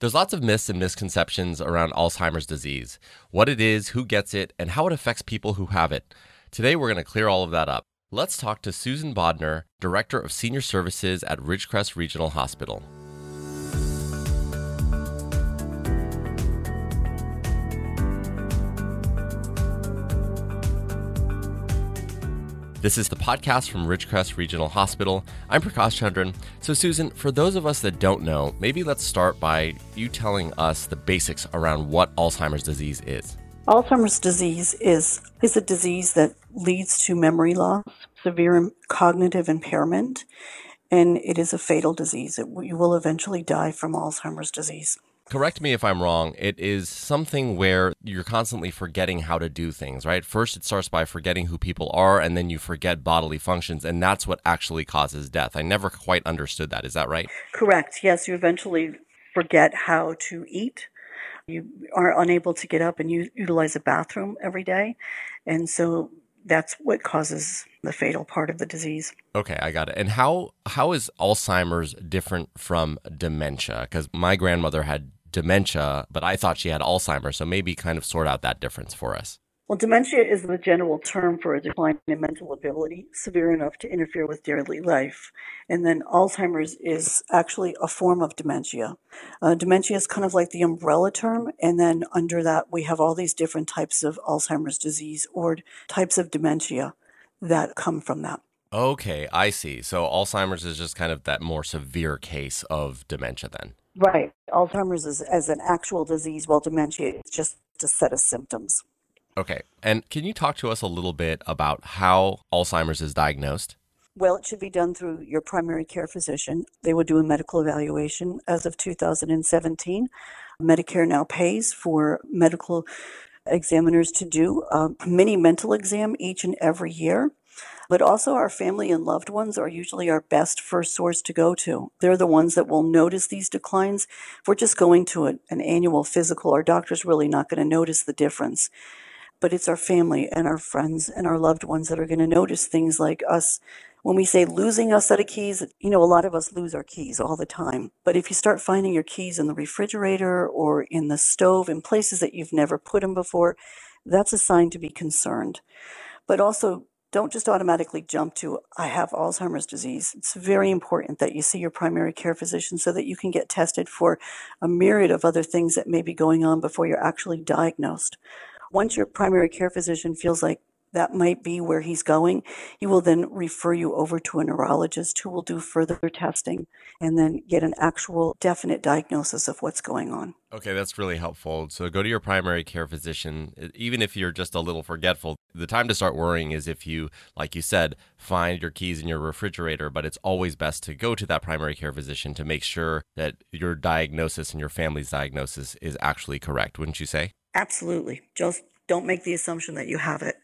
There's lots of myths and misconceptions around Alzheimer's disease what it is, who gets it, and how it affects people who have it. Today, we're going to clear all of that up. Let's talk to Susan Bodner, Director of Senior Services at Ridgecrest Regional Hospital. This is the podcast from Ridgecrest Regional Hospital. I'm Prakash Chandran. So, Susan, for those of us that don't know, maybe let's start by you telling us the basics around what Alzheimer's disease is. Alzheimer's disease is, is a disease that leads to memory loss, severe cognitive impairment, and it is a fatal disease. It, you will eventually die from Alzheimer's disease correct me if I'm wrong, it is something where you're constantly forgetting how to do things, right? First, it starts by forgetting who people are, and then you forget bodily functions, and that's what actually causes death. I never quite understood that. Is that right? Correct. Yes, you eventually forget how to eat. You are unable to get up and u- utilize a bathroom every day. And so that's what causes the fatal part of the disease. Okay, I got it. And how how is Alzheimer's different from dementia? Because my grandmother had dementia, but I thought she had Alzheimer's. So maybe kind of sort out that difference for us. Well, dementia is the general term for a decline in mental ability severe enough to interfere with daily life. And then Alzheimer's is actually a form of dementia. Uh, dementia is kind of like the umbrella term. And then under that, we have all these different types of Alzheimer's disease or types of dementia that come from that. Okay, I see. So Alzheimer's is just kind of that more severe case of dementia then. Right. Alzheimer's is as an actual disease, while dementia is just a set of symptoms. Okay. And can you talk to us a little bit about how Alzheimer's is diagnosed? Well, it should be done through your primary care physician. They will do a medical evaluation as of 2017. Medicare now pays for medical examiners to do a mini mental exam each and every year. But also, our family and loved ones are usually our best first source to go to. They're the ones that will notice these declines. If we're just going to a, an annual physical, our doctor's really not going to notice the difference. But it's our family and our friends and our loved ones that are going to notice things like us. When we say losing a set of keys, you know, a lot of us lose our keys all the time. But if you start finding your keys in the refrigerator or in the stove in places that you've never put them before, that's a sign to be concerned. But also, don't just automatically jump to, I have Alzheimer's disease. It's very important that you see your primary care physician so that you can get tested for a myriad of other things that may be going on before you're actually diagnosed. Once your primary care physician feels like that might be where he's going, he will then refer you over to a neurologist who will do further testing and then get an actual definite diagnosis of what's going on. Okay, that's really helpful. So go to your primary care physician. Even if you're just a little forgetful, the time to start worrying is if you, like you said, find your keys in your refrigerator, but it's always best to go to that primary care physician to make sure that your diagnosis and your family's diagnosis is actually correct, wouldn't you say? Absolutely. Just don't make the assumption that you have it.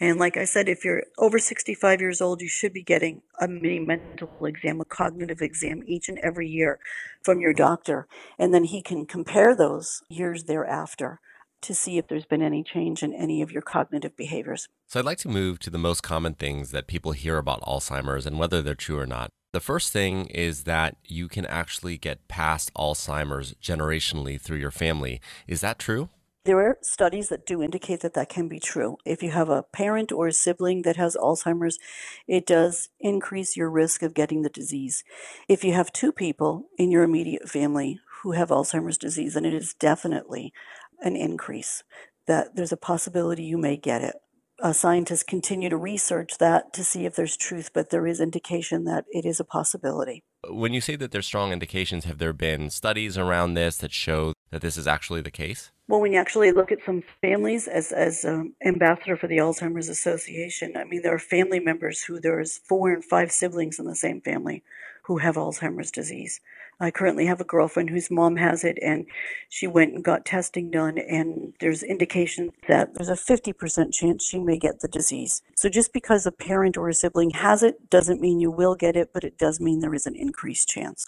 And like I said, if you're over 65 years old, you should be getting a mini mental exam, a cognitive exam each and every year from your doctor. And then he can compare those years thereafter to see if there's been any change in any of your cognitive behaviors. So I'd like to move to the most common things that people hear about Alzheimer's and whether they're true or not. The first thing is that you can actually get passed Alzheimer's generationally through your family. Is that true? There are studies that do indicate that that can be true. If you have a parent or a sibling that has Alzheimer's, it does increase your risk of getting the disease. If you have two people in your immediate family who have Alzheimer's disease, then it is definitely an increase that there's a possibility you may get it. Uh, scientists continue to research that to see if there's truth, but there is indication that it is a possibility. When you say that there's strong indications, have there been studies around this that show that this is actually the case? Well, when you actually look at some families, as as um, ambassador for the Alzheimer's Association, I mean, there are family members who there's four and five siblings in the same family who have Alzheimer's disease. I currently have a girlfriend whose mom has it, and she went and got testing done, and there's indication that there's a 50% chance she may get the disease. So just because a parent or a sibling has it doesn't mean you will get it, but it does mean there is an increased chance.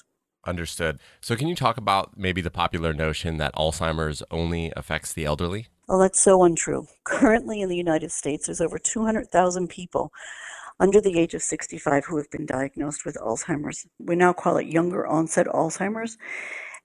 Understood. So, can you talk about maybe the popular notion that Alzheimer's only affects the elderly? Well, that's so untrue. Currently in the United States, there's over 200,000 people under the age of 65 who have been diagnosed with Alzheimer's. We now call it younger onset Alzheimer's.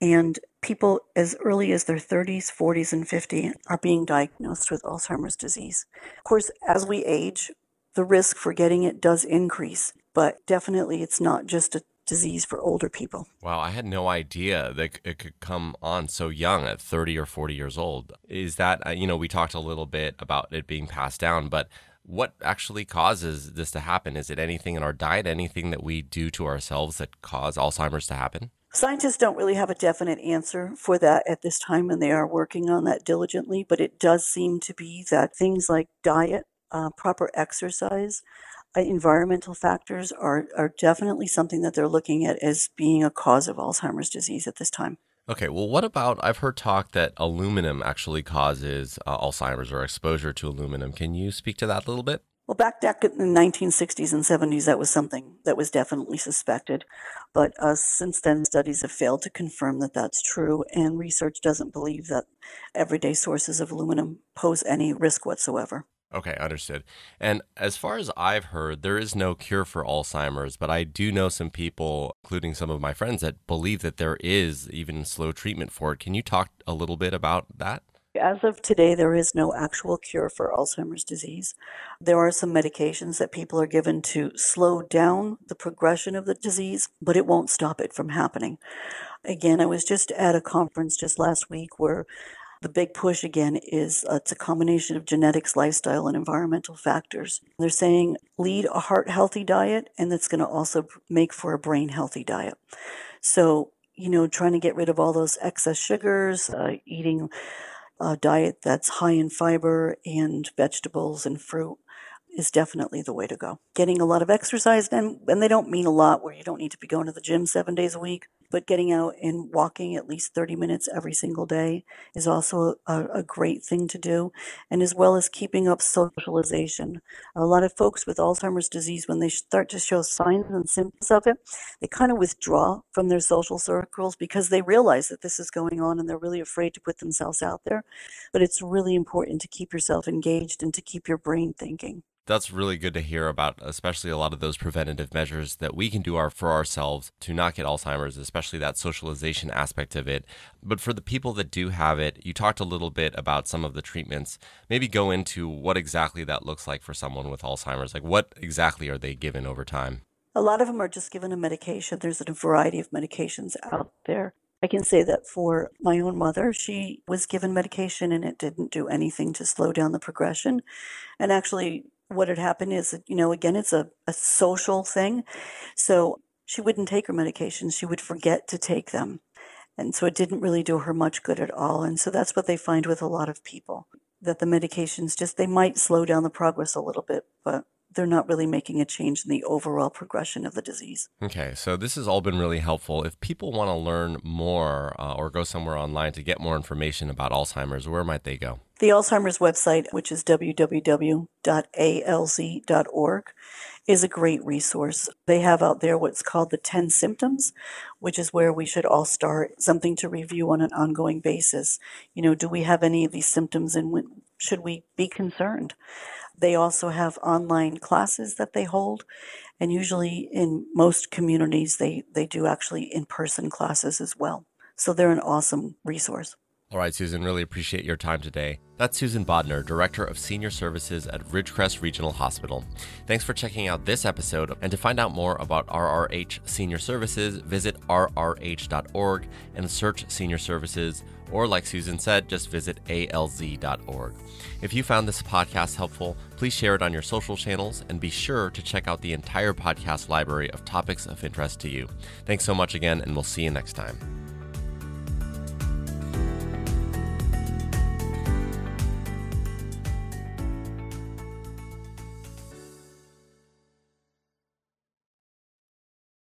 And people as early as their 30s, 40s, and 50 are being diagnosed with Alzheimer's disease. Of course, as we age, the risk for getting it does increase, but definitely it's not just a disease for older people. Wow, I had no idea that it could come on so young at 30 or 40 years old. Is that, uh, you know, we talked a little bit about it being passed down, but what actually causes this to happen? Is it anything in our diet, anything that we do to ourselves that cause Alzheimer's to happen? Scientists don't really have a definite answer for that at this time, and they are working on that diligently. But it does seem to be that things like diet, uh, proper exercise, uh, environmental factors are, are definitely something that they're looking at as being a cause of Alzheimer's disease at this time. Okay, well, what about? I've heard talk that aluminum actually causes uh, Alzheimer's or exposure to aluminum. Can you speak to that a little bit? Well, back back in the 1960s and 70s, that was something that was definitely suspected. But uh, since then, studies have failed to confirm that that's true, and research doesn't believe that everyday sources of aluminum pose any risk whatsoever. Okay, understood. And as far as I've heard, there is no cure for Alzheimer's, but I do know some people, including some of my friends, that believe that there is even slow treatment for it. Can you talk a little bit about that? As of today, there is no actual cure for Alzheimer's disease. There are some medications that people are given to slow down the progression of the disease, but it won't stop it from happening. Again, I was just at a conference just last week where the big push again is uh, it's a combination of genetics, lifestyle, and environmental factors. They're saying lead a heart healthy diet, and that's going to also make for a brain healthy diet. So, you know, trying to get rid of all those excess sugars, uh, eating a diet that's high in fiber and vegetables and fruit is definitely the way to go. Getting a lot of exercise, and, and they don't mean a lot where you don't need to be going to the gym seven days a week, but getting out and walking at least 30 minutes every single day is also a, a great thing to do. And as well as keeping up socialization. A lot of folks with Alzheimer's disease, when they start to show signs and symptoms of it, they kind of withdraw from their social circles because they realize that this is going on and they're really afraid to put themselves out there. But it's really important to keep yourself engaged and to keep your brain thinking that's really good to hear about, especially a lot of those preventative measures that we can do our, for ourselves to not get Alzheimer's, especially that socialization aspect of it. But for the people that do have it, you talked a little bit about some of the treatments. Maybe go into what exactly that looks like for someone with Alzheimer's. Like, what exactly are they given over time? A lot of them are just given a medication. There's a variety of medications out there. I can say that for my own mother, she was given medication and it didn't do anything to slow down the progression. And actually, what had happened is, you know, again, it's a, a social thing. So she wouldn't take her medications. She would forget to take them. And so it didn't really do her much good at all. And so that's what they find with a lot of people that the medications just, they might slow down the progress a little bit, but they're not really making a change in the overall progression of the disease. Okay, so this has all been really helpful. If people want to learn more uh, or go somewhere online to get more information about Alzheimer's, where might they go? The Alzheimer's website, which is www.alz.org, is a great resource. They have out there what's called the 10 symptoms, which is where we should all start something to review on an ongoing basis. You know, do we have any of these symptoms and should we be concerned? They also have online classes that they hold. And usually in most communities, they, they do actually in person classes as well. So they're an awesome resource. All right, Susan, really appreciate your time today. That's Susan Bodner, Director of Senior Services at Ridgecrest Regional Hospital. Thanks for checking out this episode. And to find out more about RRH Senior Services, visit rrh.org and search Senior Services, or like Susan said, just visit alz.org. If you found this podcast helpful, please share it on your social channels and be sure to check out the entire podcast library of topics of interest to you. Thanks so much again, and we'll see you next time.